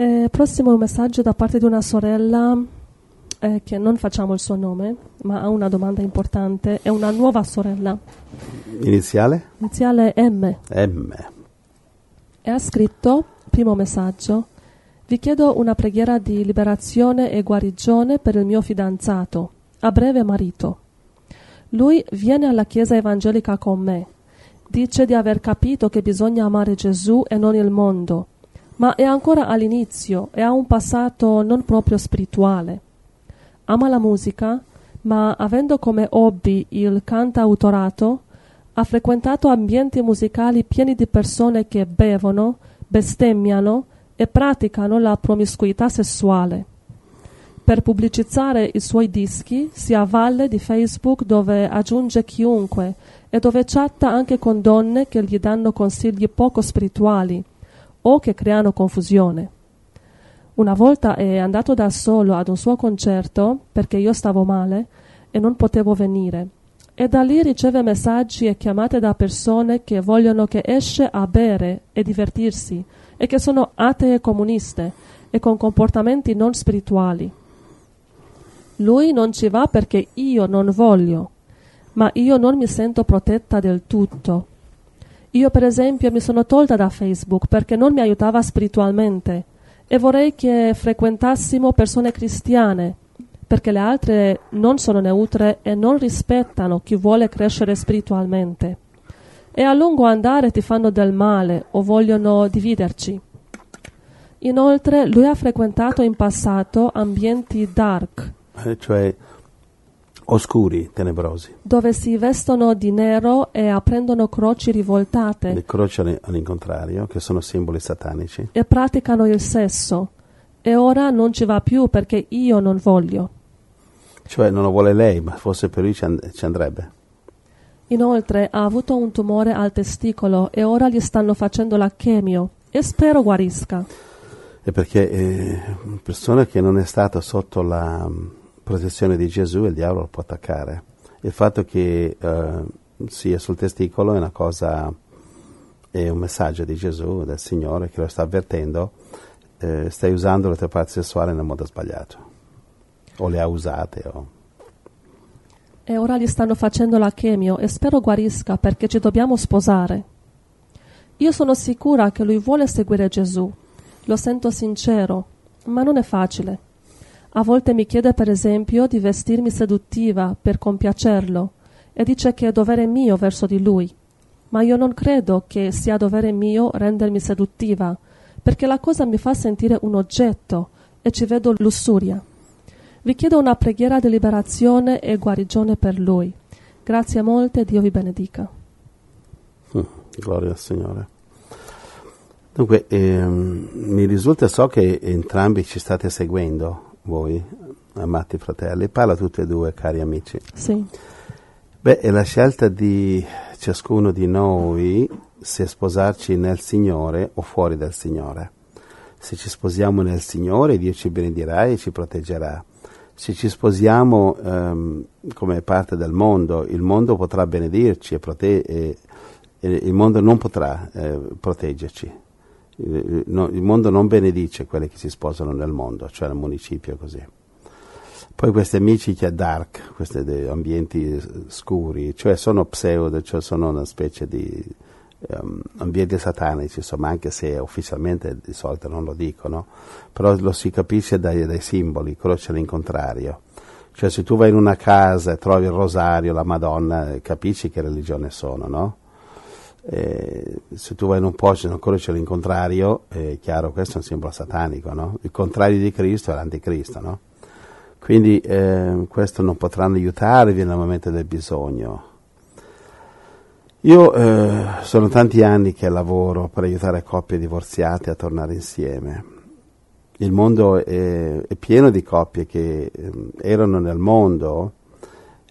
Eh, prossimo messaggio da parte di una sorella eh, che non facciamo il suo nome, ma ha una domanda importante. È una nuova sorella. Iniziale? Iniziale M. M. E ha scritto, primo messaggio, vi chiedo una preghiera di liberazione e guarigione per il mio fidanzato, a breve marito. Lui viene alla chiesa evangelica con me. Dice di aver capito che bisogna amare Gesù e non il mondo, ma è ancora all'inizio e ha un passato non proprio spirituale. Ama la musica, ma avendo come hobby il cantautorato, ha frequentato ambienti musicali pieni di persone che bevono, bestemmiano e praticano la promiscuità sessuale. Per pubblicizzare i suoi dischi si avvalle di Facebook dove aggiunge chiunque e dove chatta anche con donne che gli danno consigli poco spirituali o che creano confusione. Una volta è andato da solo ad un suo concerto perché io stavo male e non potevo venire e da lì riceve messaggi e chiamate da persone che vogliono che esce a bere e divertirsi e che sono atee comuniste e con comportamenti non spirituali. Lui non ci va perché io non voglio, ma io non mi sento protetta del tutto. Io per esempio mi sono tolta da Facebook perché non mi aiutava spiritualmente e vorrei che frequentassimo persone cristiane perché le altre non sono neutre e non rispettano chi vuole crescere spiritualmente. E a lungo andare ti fanno del male o vogliono dividerci. Inoltre lui ha frequentato in passato ambienti dark, eh, cioè oscuri, tenebrosi. dove si vestono di nero e apprendono croci rivoltate Le croci all- all'incontrario, che sono simboli satanici. e praticano il sesso. E ora non ci va più perché io non voglio. Cioè non lo vuole lei, ma forse per lui ci, and- ci andrebbe. Inoltre ha avuto un tumore al testicolo e ora gli stanno facendo la chemio e spero guarisca. È perché eh, una persona che non è stata sotto la protezione di Gesù, il diavolo lo può attaccare. Il fatto che eh, sia sul testicolo è una cosa, è un messaggio di Gesù, del Signore, che lo sta avvertendo, eh, stai usando le tue parti sessuali nel modo sbagliato. O le ha usate. O... E ora gli stanno facendo la chemio e spero guarisca perché ci dobbiamo sposare. Io sono sicura che lui vuole seguire Gesù. Lo sento sincero, ma non è facile. A volte mi chiede per esempio di vestirmi seduttiva per compiacerlo e dice che è dovere mio verso di lui. Ma io non credo che sia dovere mio rendermi seduttiva, perché la cosa mi fa sentire un oggetto e ci vedo lussuria. Vi chiedo una preghiera di liberazione e guarigione per lui. Grazie molte, Dio vi benedica. Mm, gloria al Signore. Dunque, ehm, mi risulta, so che entrambi ci state seguendo, voi, amati fratelli. Parla tutti e due, cari amici. Sì, Beh, è la scelta di ciascuno di noi se sposarci nel Signore o fuori dal Signore. Se ci sposiamo nel Signore, Dio ci benedirà e ci proteggerà. Se ci sposiamo ehm, come parte del mondo, il mondo potrà benedirci e, prote- e- e il mondo non potrà eh, proteggerci. Il, no- il mondo non benedice quelli che si sposano nel mondo, cioè nel municipio così. Poi questi amici che è dark, questi ambienti eh, scuri, cioè sono pseudo, cioè sono una specie di ehm, ambienti satanici, insomma, anche se ufficialmente di solito non lo dicono, però lo si capisce dai, dai simboli, croce all'incontrario. Cioè se tu vai in una casa e trovi il rosario, la Madonna, eh, capisci che religione sono, no? Eh, se tu vai in un posto e non croce all'incontrario, è chiaro, questo è un simbolo satanico, no? Il contrario di Cristo è l'anticristo, no? Quindi eh, questo non potranno aiutarvi nel momento del bisogno. Io eh, sono tanti anni che lavoro per aiutare coppie divorziate a tornare insieme. Il mondo è, è pieno di coppie che eh, erano nel mondo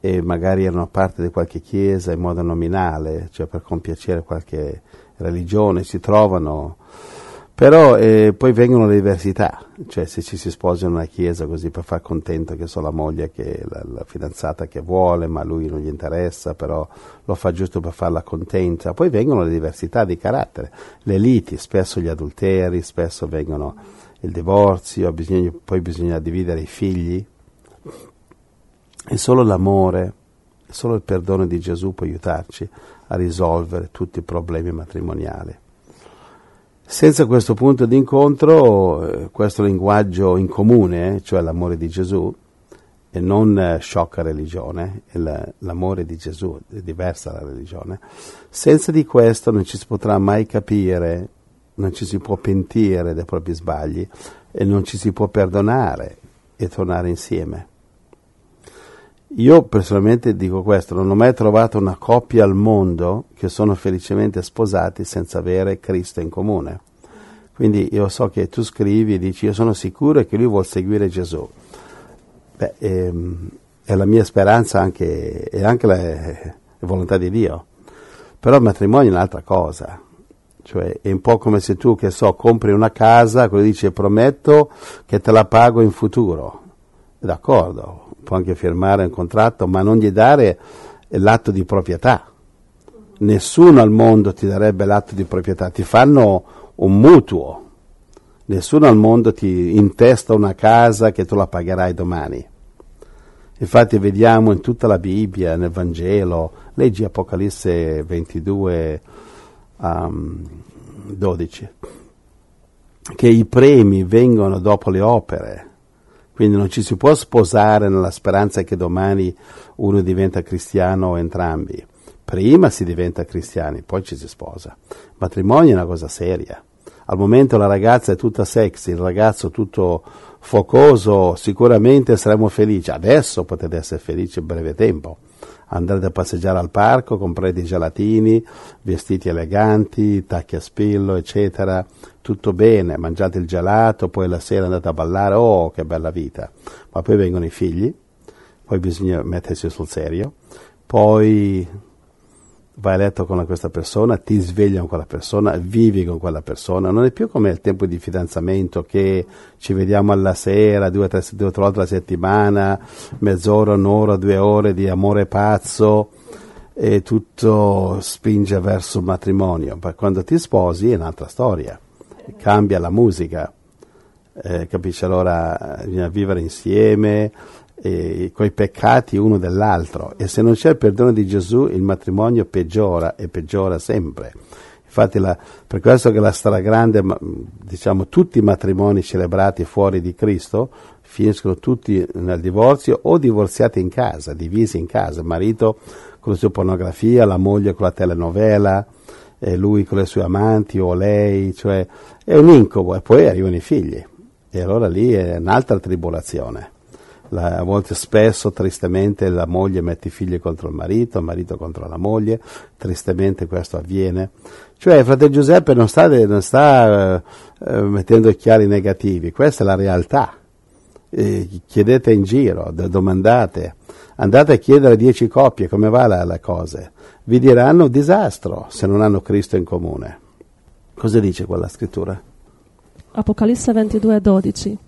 e magari erano parte di qualche chiesa in modo nominale, cioè per compiacere qualche religione, si trovano Però eh, poi vengono le diversità, cioè se ci si sposa in una chiesa così per far contento che so la moglie, che la, la fidanzata che vuole, ma lui non gli interessa, però lo fa giusto per farla contenta. Poi vengono le diversità di carattere, le liti, spesso gli adulteri, spesso vengono il divorzio, bisogna, poi bisogna dividere i figli. E solo l'amore, solo il perdono di Gesù può aiutarci a risolvere tutti i problemi matrimoniali. Senza questo punto di incontro, eh, questo linguaggio in comune, eh, cioè l'amore di Gesù, e non eh, sciocca religione, la, l'amore di Gesù, è diversa la religione, senza di questo non ci si potrà mai capire, non ci si può pentire dei propri sbagli e non ci si può perdonare e tornare insieme. Io personalmente dico questo, non ho mai trovato una coppia al mondo che sono felicemente sposati senza avere Cristo in comune. Quindi io so che tu scrivi e dici io sono sicuro che lui vuole seguire Gesù. Beh, ehm, è la mia speranza anche, e anche la, la volontà di Dio. Però il matrimonio è un'altra cosa. Cioè, è un po' come se tu, che so, compri una casa, quello dice prometto che te la pago in futuro. D'accordo, può anche firmare un contratto, ma non gli dare l'atto di proprietà. Nessuno al mondo ti darebbe l'atto di proprietà, ti fanno un mutuo. Nessuno al mondo ti intesta una casa che tu la pagherai domani. Infatti vediamo in tutta la Bibbia, nel Vangelo, leggi Apocalisse 22, um, 12, che i premi vengono dopo le opere quindi non ci si può sposare nella speranza che domani uno diventa cristiano o entrambi. Prima si diventa cristiani, poi ci si sposa. Il matrimonio è una cosa seria. Al momento la ragazza è tutta sexy, il ragazzo tutto focoso, sicuramente saremo felici. Adesso potete essere felici in breve tempo andrete a passeggiare al parco, comprare dei gelatini, vestiti eleganti, tacchi a spillo, eccetera, tutto bene, mangiate il gelato, poi la sera andate a ballare, oh che bella vita, ma poi vengono i figli, poi bisogna mettersi sul serio, poi vai a letto con questa persona, ti svegli con quella persona, vivi con quella persona, non è più come il tempo di fidanzamento che ci vediamo alla sera, due o tre, due, tre volte alla settimana, mezz'ora, un'ora, due ore di amore pazzo e tutto spinge verso il matrimonio. Ma quando ti sposi è un'altra storia, cambia la musica, eh, capisci? Allora bisogna vivere insieme, eh, coi peccati uno dell'altro e se non c'è il perdono di Gesù il matrimonio peggiora e peggiora sempre. Infatti la, per questo che la stragrande, diciamo tutti i matrimoni celebrati fuori di Cristo finiscono tutti nel divorzio o divorziati in casa, divisi in casa, marito con la sua pornografia, la moglie con la telenovela, e lui con le sue amanti o lei, cioè è un incubo e poi arrivano i figli e allora lì è un'altra tribolazione. La, a volte spesso, tristemente, la moglie mette i figli contro il marito, il marito contro la moglie, tristemente questo avviene. Cioè, fratello Giuseppe non sta, non sta eh, mettendo chiari negativi, questa è la realtà. Eh, chiedete in giro, domandate, andate a chiedere a dieci coppie come va la, la cosa. Vi diranno disastro se non hanno Cristo in comune. Cosa dice quella scrittura? Apocalisse 22, 12.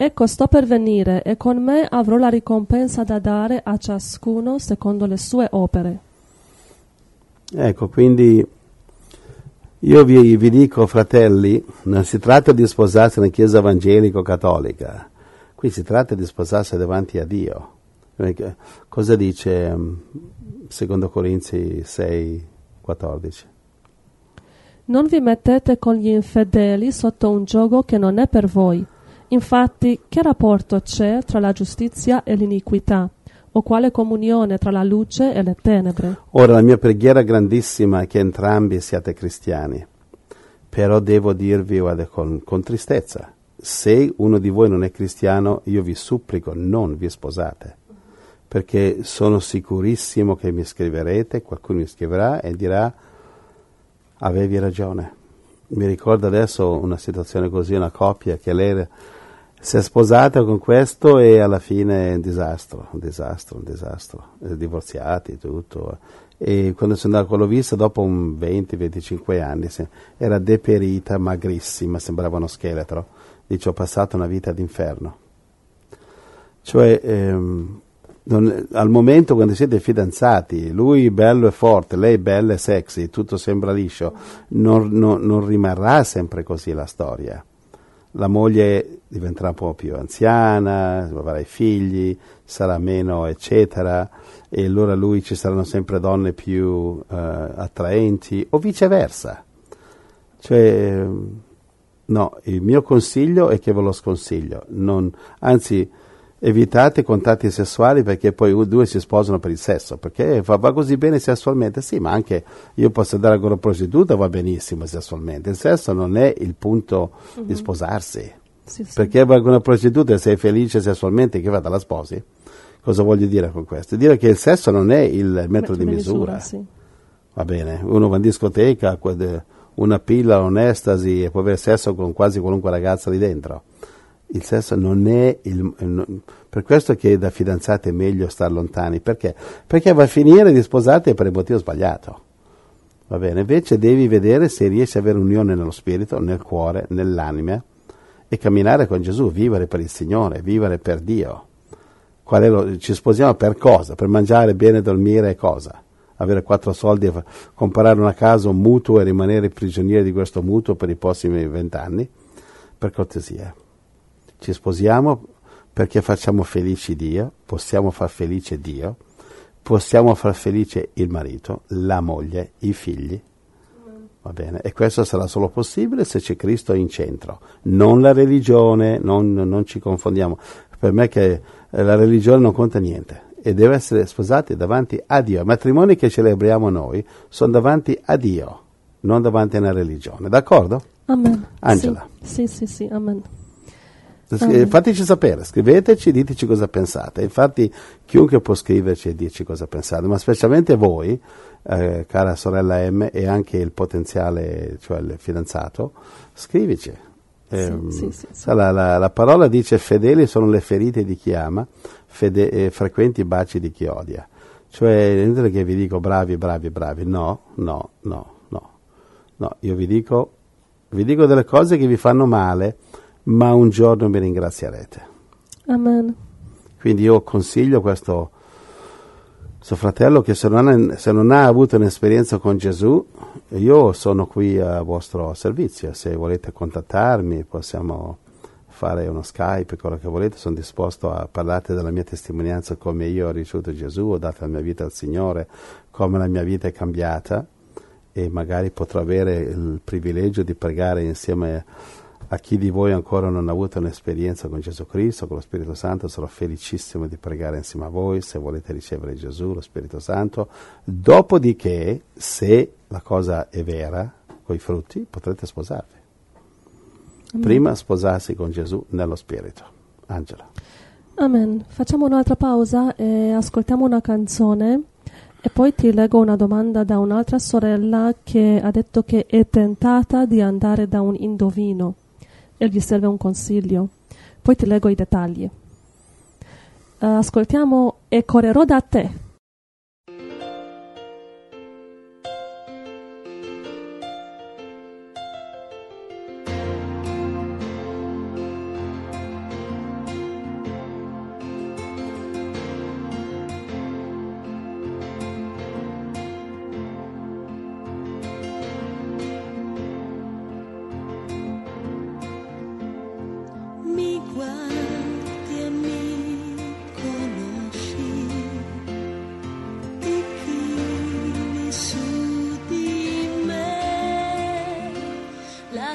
Ecco, sto per venire e con me avrò la ricompensa da dare a ciascuno secondo le sue opere. Ecco, quindi io vi, vi dico, fratelli, non si tratta di sposarsi nella Chiesa evangelico-cattolica, qui si tratta di sposarsi davanti a Dio. Cosa dice mm, secondo Corinzi 6, 14? Non vi mettete con gli infedeli sotto un gioco che non è per voi Infatti, che rapporto c'è tra la giustizia e l'iniquità? O quale comunione tra la luce e le tenebre? Ora, la mia preghiera grandissima è che entrambi siate cristiani, però devo dirvi guarda, con, con tristezza, se uno di voi non è cristiano, io vi supplico, non vi sposate, perché sono sicurissimo che mi scriverete, qualcuno mi scriverà e dirà avevi ragione. Mi ricordo adesso una situazione così, una coppia che lei si è sposata con questo e alla fine è un disastro, un disastro, un disastro. Divorziati, tutto. e quando sono andato, l'ho vista dopo un 20-25 anni, era deperita, magrissima, sembrava uno scheletro. Dice ho passato una vita d'inferno. Cioè, ehm, non, al momento quando siete fidanzati, lui bello e forte, lei bella e sexy, tutto sembra liscio, non, non, non rimarrà sempre così la storia. La moglie diventerà un po' più anziana, avrà i figli, sarà meno eccetera e allora lui ci saranno sempre donne più uh, attraenti o viceversa. Cioè, no, il mio consiglio è che ve lo sconsiglio, non, anzi evitate contatti sessuali perché poi due si sposano per il sesso, perché va, così bene sessualmente, sì, ma anche io posso andare con una prostituta, va benissimo sessualmente, il sesso non è il punto mm-hmm. di mhm. sposarsi, sì, sì. perché va con una prostituta e sei felice sessualmente, che vada la sposi? Cosa voglio dire con questo? Dire che il sesso non è il metro, metro di misura. misura sì. Va bene, uno va in discoteca, una pilla, un'estasi e può avere sesso con quasi qualunque ragazza lì dentro. Il sesso non è il... Per questo che da fidanzati è meglio stare lontani. Perché? Perché va a finire di sposarti per il motivo sbagliato. Va bene? Invece devi vedere se riesci ad avere unione nello spirito, nel cuore, nell'anima e camminare con Gesù, vivere per il Signore, vivere per Dio. Lo, ci sposiamo per cosa? Per mangiare bene, dormire e cosa? Avere quattro soldi, comprare una casa, un mutuo e rimanere prigionieri di questo mutuo per i prossimi vent'anni? Per cortesia. Ci sposiamo perché facciamo felici Dio, possiamo far felice Dio, possiamo far felice il marito, la moglie, i figli. Va bene? E questo sarà solo possibile se c'è Cristo in centro, non la religione, non, non ci confondiamo. Per me che la religione non conta niente e deve essere sposati davanti a Dio. I matrimoni che celebriamo noi sono davanti a Dio, non davanti a una religione. D'accordo? Amen. Angela. Sì, sì, sì, sì. amen. Amen. Fateci sapere, scriveteci, diteci cosa pensate. Infatti chiunque può scriverci e dirci cosa pensate, ma specialmente voi, eh, cara sorella M e anche il potenziale, cioè il fidanzato, scrivici eh, sì, sì, sì, la, la, la, parola dice fedeli sono le ferite di chi ama, fede, eh, frequenti i baci di chi odia. Cioè, è inutile che vi dico bravi, bravi, bravi. No, no, no, no. No, io vi dico, vi dico delle cose che vi fanno male, ma un giorno mi ringrazierete. Amen. Quindi io consiglio questo suo fratello che se non, ha, se non, ha, avuto un'esperienza con Gesù, io sono qui a vostro servizio, se volete contattarmi possiamo fare uno Skype, quello che volete, sono disposto a parlarti della mia testimonianza, come io ho ricevuto Gesù, ho dato la mia vita al Signore, come la mia vita è cambiata e magari potrò avere il privilegio di pregare insieme a a chi di voi ancora non ha avuto un'esperienza con Gesù Cristo, con lo Spirito Santo, sarò felicissimo di pregare insieme a voi se volete ricevere Gesù, lo Spirito Santo. Dopodiché, se la cosa è vera, con i frutti, potrete sposarvi. Amen. Prima sposarsi con Gesù nello Spirito. Angela. Amen. Facciamo un'altra pausa e ascoltiamo una canzone. E poi ti leggo una domanda da un'altra sorella che ha detto che è tentata di andare da un indovino e gli serve un consiglio. Poi ti leggo i dettagli. Ascoltiamo E correrò da te.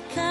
I can.